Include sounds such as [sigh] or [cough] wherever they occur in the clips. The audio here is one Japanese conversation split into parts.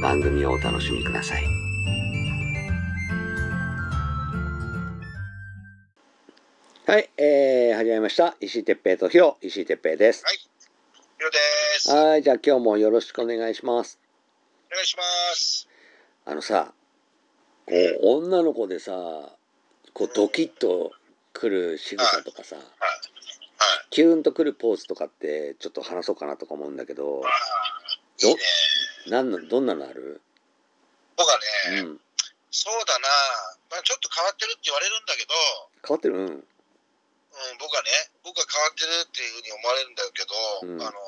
番組をお楽しみください。はい、えー、始まりました。石井哲平とヒロ、石井哲平です。はい、ヒロです。おはい、じゃあ今日もよろしくお願いします。願いします。あのさ、こう、女の子でさ、こうドキッとくる仕草とかさ、はい。キューンとくるポーズとかってちょっと話そうかなとか思うんだけど、いいね。なんの、どんなのある？僕はうね、ん。そうだな、まあ、ちょっと変わってるって言われるんだけど、変わってる？うん。うん、僕はね、僕は変わってるっていうふうに思われるんだけど、うんあの、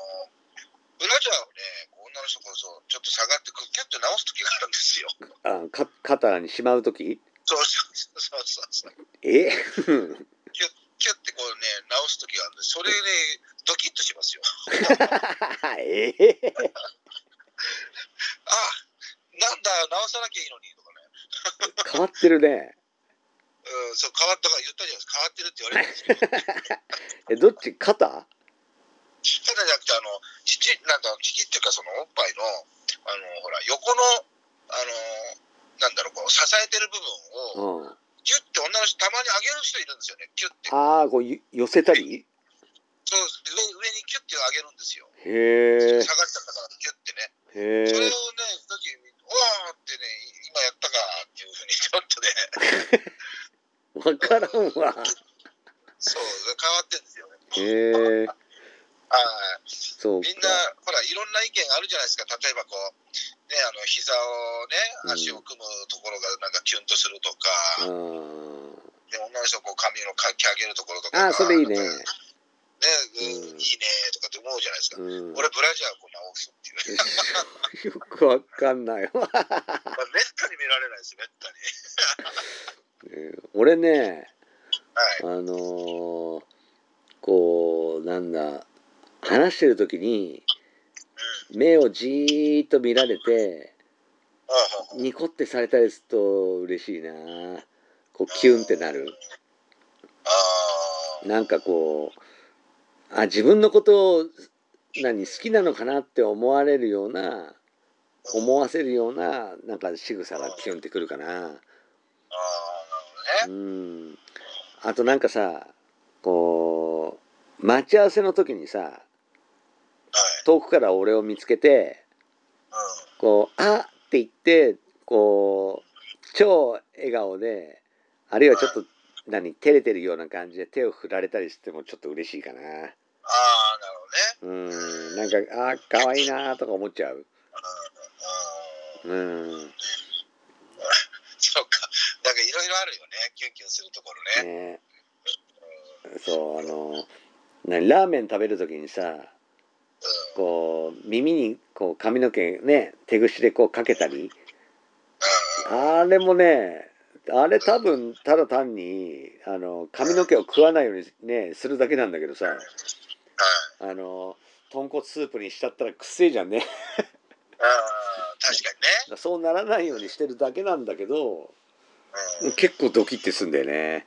ブラジャーをね、女の人こそちょっと下がって、キュッて直す時があるんですよ。あ、か、肩にしまうときそうそうそうそうそう。え？キュッてこうね、直す時があるんで、それね、ドキッとしますよ。[laughs] え？あ、なんだ、直さなきゃいいのにとかね。変わってるね。うん、そう、変わったから言ったじゃないですか、変わってるって言われるんですけど。[laughs] え、どっち肩？肩じゃなくて、あの、父、なんか、父っていうか、そのおっぱいの、あの、ほら、横の、あの、なんだろう、こう、支えてる部分を、うん。ギュッて女の人、たまに上げる人いるんですよね、キュッて。ああ、こう、ゆ寄せたり？そう、上上にキュッて上げるんですよ。へえ。下がっちゃったから、キュッてね。へえ。それをね、時に、おーってね、今やったかっていうふうに、ちょっとね、わからんわ。そう、変わってんですよね。へえ。はい。そうか。みんな、ほら、いろんな意見があるじゃないですか。例えば、こう、ね、あの、膝をうんね、足を組むところが、なんか、キュンとするとか、うん。で、女の人、こう、髪のかき上げるところとか。ああ、それいいね。ね、うんうんいいね、とかって思うじゃないですか。うん。俺、ブラジャーをこう直すっていう。[laughs] よくわかんないわ。[laughs] まあ、めったに見られないです、めったに。俺ね、はい。あのーこう、なんだ、話してる時に、目をじーっと見られて。ニコってされたりすると嬉しいな。こう、キュンってなる。なんかこう、あ、自分のことを、何、好きなのかなって思われるような、思わせるような、なんか仕草がキュンってくるかな。う。ん。あとなんかさ、こう、待ち合わせの時にさ、はい。遠くから俺を見つけて、うん。こう、あって言って、こう、超笑顔で、あるいはちょっと、何、照れてるような感じで手を振られたりしてもちょっと嬉しいかな。ああ、なるほどね。うん、なんか、あ可愛いなとか思っちゃう。うん。か。いろいろあるよね。キュンキュンするところね。ねそう、あの、何、ラーメン食べる時にさ、うん。こう、耳にこう髪の毛ね、手ぐしでこうかけたり、うん。あれもね、あれ多分ただ単にあの髪の毛を食わないようにねするだけなんだけどさはい。あの豚骨スープにしちゃったらくっせえじゃんねああ、確かにね。そうならないようにしてるだけなんだけどうん。結構ドキッてすんだよね。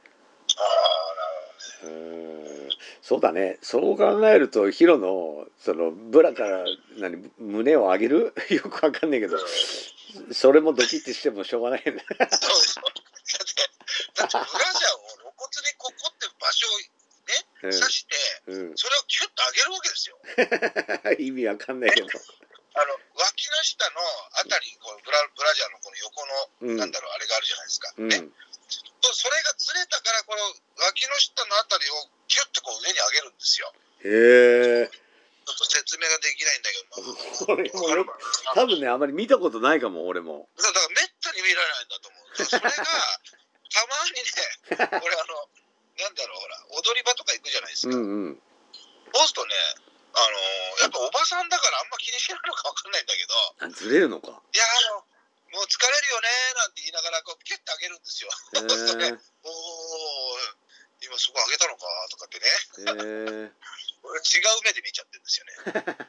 ああ、なるうん。そうだね。そう考えるとヒロのそのブラから何胸を上げる？[laughs] よくわかんないけどほど。それもドキッてしてもしょうがないよね。そうですよ。だって、だってブラジャーを露骨にここって場所を刺して、うん、それをキュッと上げるわけですよ。うん、意味わかんないけどあの脇の下のあたりにこうぶらぶラジャーのこの横の、うんなんだろう、あれがあるじゃないですか。うんね。とそれがずれたから、この脇の下のあたりをキュッてこう上に上げるんですよ。へえちょっと説明ができないんだけど、まあ俺もよ多分ねあんまり見たことないかも俺もだからめったに見られないんだと思う。それが、[laughs] たまにね、俺あの、なんだろう、ほら、踊り場とか行くじゃないですか。うんうんそうするとね、あのーやっぱおばさんだからあんま気にしないのかわかんないんだけど、あずれるのかいや、あの、もう疲れるよねなんて言いながら、こう、ピュッて上げるんですよ。え、[laughs] おー、今そこ上げたのかとかってね、へえ俺違う目で見ちゃってるんですよね。[laughs]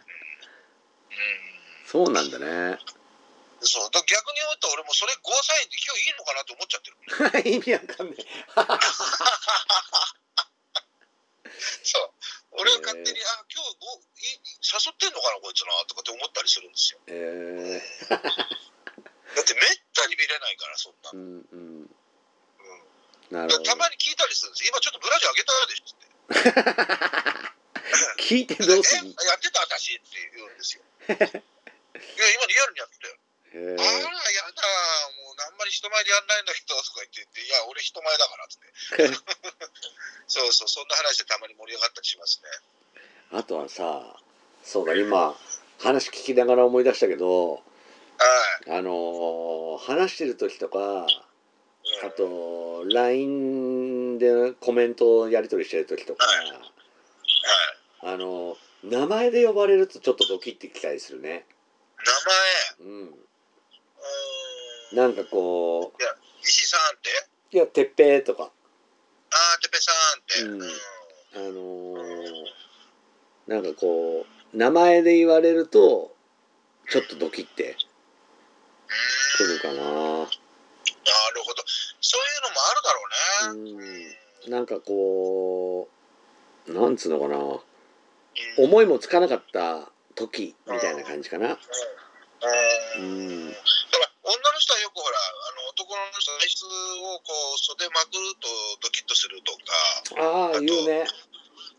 うん。そうなんだねうんそう、だ逆に言うと俺もそれゴーサインで今日いいのかなと思っちゃってる。[laughs] 意味わかんないそう。俺は勝手に、あ、今日ゴーいい誘ってんのかな、こいつな、とかって思ったりするんですよ。え [laughs] だってめったに見れないから、そんなー、う。んうんたまに聞いたりするんです今ちょっとブラジャー上げたでしょって。[laughs] 聞いてどうすんの？えやってた私って言うんですよ。[laughs] いや、今リアルにやってたよ。へあら、やだ、もうあんまり人前でやんないんだけど、とか言って言って、いや、俺人前だからって。そうそう、そんな話でたまに盛り上がったりしますね。あとはさそうだ今話聞きながら思い出したけどはい。あのー話してる時とかうん。あと LINE でコメントをやり取りしてる時とかはい。はい。あのー名前で呼ばれるとちょっとドキッてきたりするね。名うん。前、うーん。なんかこ石井さんって？ういやてっぺーとか。あー、てっぺさんって。うん。うん。あのーなんかこう名前で言われるとちょっとドキってくるかな。なるほど。そういうのもあるだろうね。うん。なんかこうなんつうのかな。うん。思いもつかなかった時みたいな感じかな。うん。うん。だから女の人はよくほらあの男の人の質をこう袖まくるとドキッとするとか、ああ言うね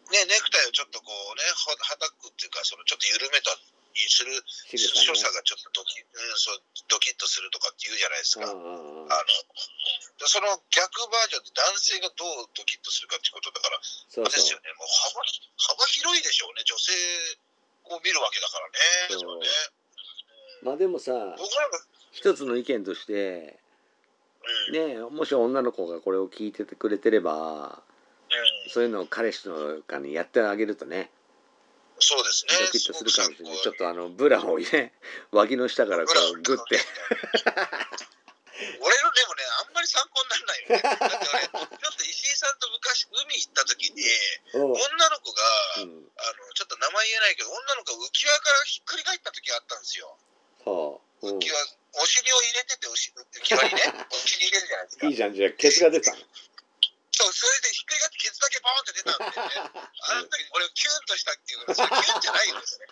ね、ネクタイをちょっとこうねははたくっていうかそのちょっと緩めたりする仕所作がちょっとドキ,、うん、そうドキッとするとかって言うじゃないですか。ああのあでその逆バージョンで男性がどうドキッとするかっていうことだからそうそですよね。もう幅幅広いでしょうね。女性を見るわけだからね。ね。うまあでもさ僕一つの意見としてうん。ねもし女の子がこれを聞いててくれてればうん、そういうのを彼氏とかにやってあげるとねそうですね。ドキッとするかもしれない。ちょっとあのブラをね [laughs] 脇の下からこうグッて。[laughs] 俺のでもね、あんまり参考にならないよね。だって俺、ちょっと石井さんと昔海行った時に、女の子が、うん。あの、ちょっと名前言えないけど、女の子が浮き輪からひっくり返った時があったんですよ。はあ。うん。浮き輪、お尻を入れてて、浮き輪にね、[laughs] お尻入れるじゃないですか。いいじゃんじゃあケツが出たのそれでひっくり返ってケツだけバーンって出たんでね。あの時俺キュンとしたっていうか、それキュンじゃないよですね。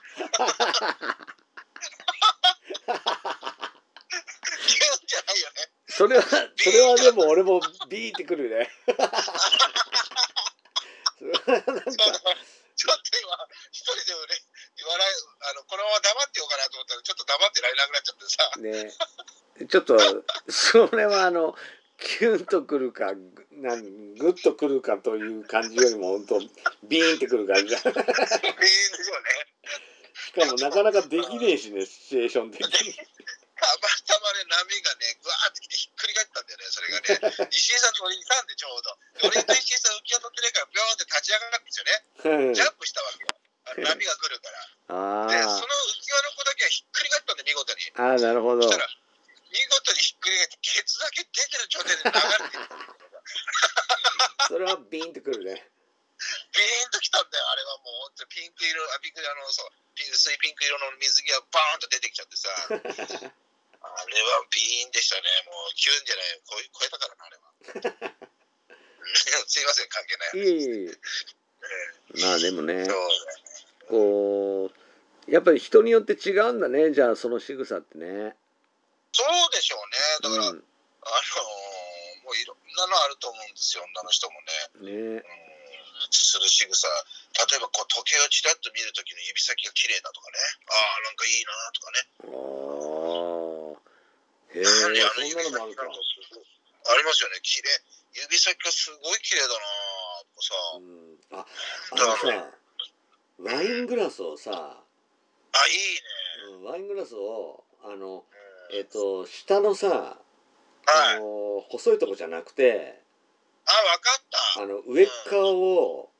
キュンじゃないよね。それはそれはでも俺もビーってくるねそれはなんかそうだからちょっと今、一人でね、笑い、あの、このまま黙ってようかなと思ったら、ちょっと黙ってられなくなっちゃってさ。ねちょっとそれはあのキュンとくるかぐなんグッとくるかという感じよりも本当ビーンってくる感じだしいいですよね。かもなかなかできねえしねシチュエーション的にたまたまね、波がね、ぐわーってきてひっくり返ったんだよね、それがね。石井さんと俺いたんで、ちょうど。で俺と石井さん浮き輪乗ってないから、ビョーンって立ち上がるんですよね。うんジャンプしたわけよ。波が来るから。あで、そのー浮き輪の子だけはひっくり返ったんで、見事に。あーなるほどそしたら、見事にひっくり返って、ケツだけ出てる状態で流れてる。[laughs] それはビーンってくるね。ビーンときたんだよ、あれはもう。ピンク色、あピンクあのそうピン薄いピンク色の水着がバーンと出てきちゃってさ、[laughs] あれはビーンでしたね、もうキュンじゃない、超え超えたからな、あれは。うん。すいません、関係ない話。いえいえまあでもねそうこうやっぱり人によって違うんだねじゃあその仕草ってね。そうでしょうね、だから、うん。あのいろんなのあると思うんですよ、女の人もね。ねうんする仕草例えばこう時計をちらっと見るときの指先が綺麗だとかねああなんかいいなとかねああへえ、そんなのもあるか。ありますよね、綺麗指先がすごい綺麗だなとかさ。うん、あ、あのさ、ワイングラスをさ、あ、いいね。うんワイングラスを、あの、うんえっ、と、下のさ、はい。あの、細いとこじゃなくて、あ、わかった。あの、上っ側を、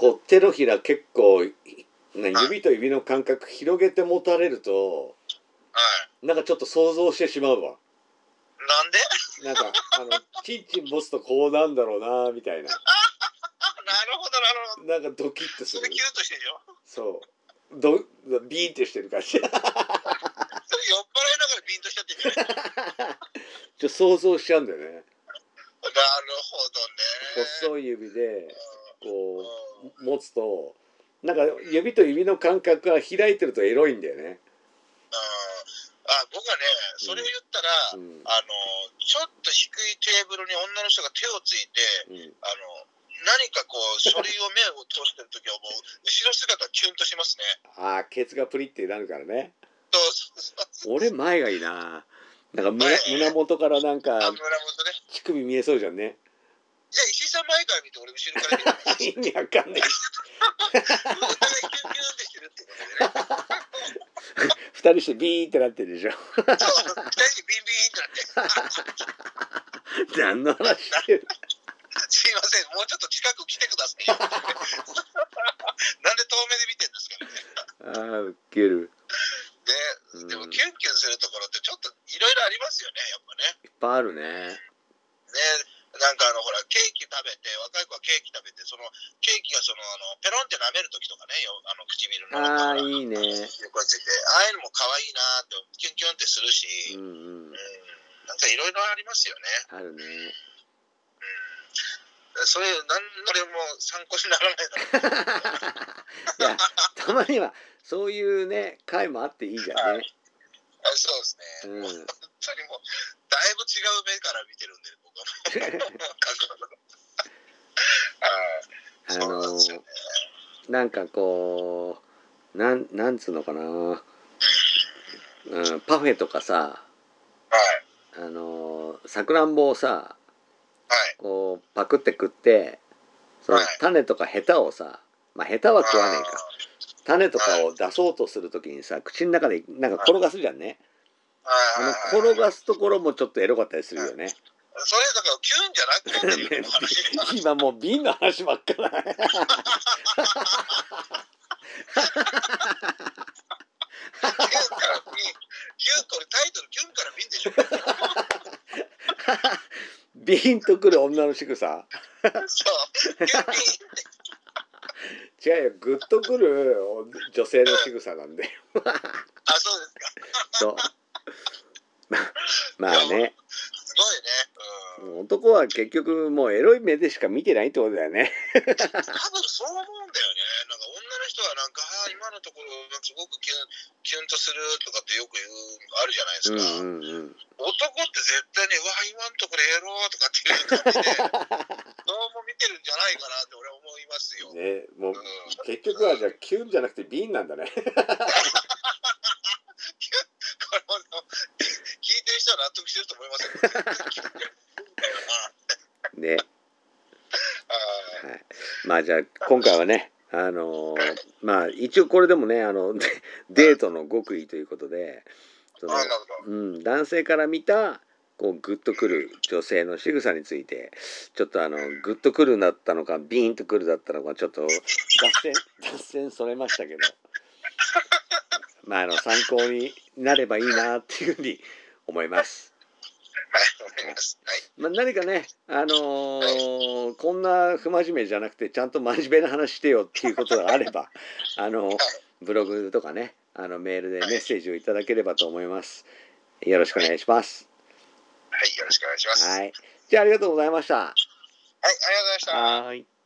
うん。こう、手のひら結構、指と指の間隔広げて持たれると、はい。なんかちょっと想像してしまうわ。なんで？なんか、あの、チンチン持つとこうなんだろうな、みたいな。あ、[laughs] なるほど、なるほど。なんかドキッとする。キュッとしてるでしょ？そう。ど、ビーンってしてる感じ。[laughs] それ酔っ払いながらビンとしちゃってんじゃないと想像しちゃうんだよね。なるほどね。細い指で、こう持つと、なんか指と指の間隔が開いてるとエロいんだよね。うんあ僕はね、それを言ったら、うん。あのちょっと低いテーブルに女の人が手をついて、うん。あの何かこう、書類を目を通してるときは、もう後ろ姿キュンとしますね。ああ、ケツがプリってなるからね。そうそうそう俺前がいいな。なんか胸前胸元からなんかあ、村本ね。乳首見えそうじゃんね。じゃあ、石井さん前から見て、俺後ろから見て、意味わかんない。お互いキュンキュンってしてるってことでね。二人してビーってなってるでしょ。そう、二人でビンビンってなって、何の話してる。[laughs] すいません、もうちょっと近く来てくださいよ。[laughs] なんで遠目で見てるんですかね。ああ、ウケる。で、うんでもキュンキュンするところってちょっといろいろありますよね、やっぱね。いっぱいあるね。ね、なんかあのほらケーキ食べて若い子はケーキ食べてそのケーキがそのあのペロンって舐める時とかねよあの唇のああ、中いいね。横についてああいうのも可愛いなーってキュンキュンってするし、うんうんうん。なんかいろいろありますよね。あるね。それ何のれも参考にならないだろう。[laughs] いや、たまにはそういうね、回もあっていいじゃんね。あそうですね。うん本当にもうだいぶ違う目から見てるんで僕は。[laughs] あのですよね。なんかこう、なん、なんつうのかな。うん、パフェとかさ、はいあの、さくらんぼをさ、はいこう、パクって食って、そのはい種とかヘタをさ、まあヘタは食わねえか。種とかを出そうとするときにさ、口の中でなんか転がすじゃんね。はいはいはい転がすところもちょっとエロかったりするよね。それだからキュンじゃなくて。[laughs] 今もう瓶の話ばっかだ。キュンから瓶、キュン、これタイトルキュンから瓶でしょ。瓶とくる女の仕草。違うよ、グッとくる女性の仕草なんで。あ、そうですか。そう。ままあね、すごいね。うん。男は結局もうエロい目でしか見てないってことだよね。多分そう思うんだよね。なんか女の人はなんか、今のところすごくキュン、キュンとするとかってよく言う、あるじゃないですか。うんうんうん。男って絶対ね、うわ、今のところエローとかっていう感じで、[laughs] どうも見てるんじゃないかなって俺は思いますよ。ね、もううん結局はじゃあキュンじゃなくて瓶なんだね。[laughs] これも聞いてる人は納得してると思いますよ。[laughs] ね。あはい。まあじゃあ今回はね、あのーまあ一応これでもね、あの、で [laughs] デートの極意ということで、その。うん、男性から見たこうグッとくる女性の仕草についてちょっとあのグッとくるだったのかビーンとくるだったのかちょっと脱線 [laughs] 脱線それましたけどまああの参考になればいいなっていうふうに思います。はい、ます。はい。まあ、何かね、あのーこんな不真面目じゃなくてちゃんと真面目な話してよっていうことがあれば [laughs] あのブログとかねあのメールでメッセージをいただければと思います。よろしくお願いします。はい、よろしくお願いします。はい、はい。じゃあありがとうございました。ありがとうございました。はい。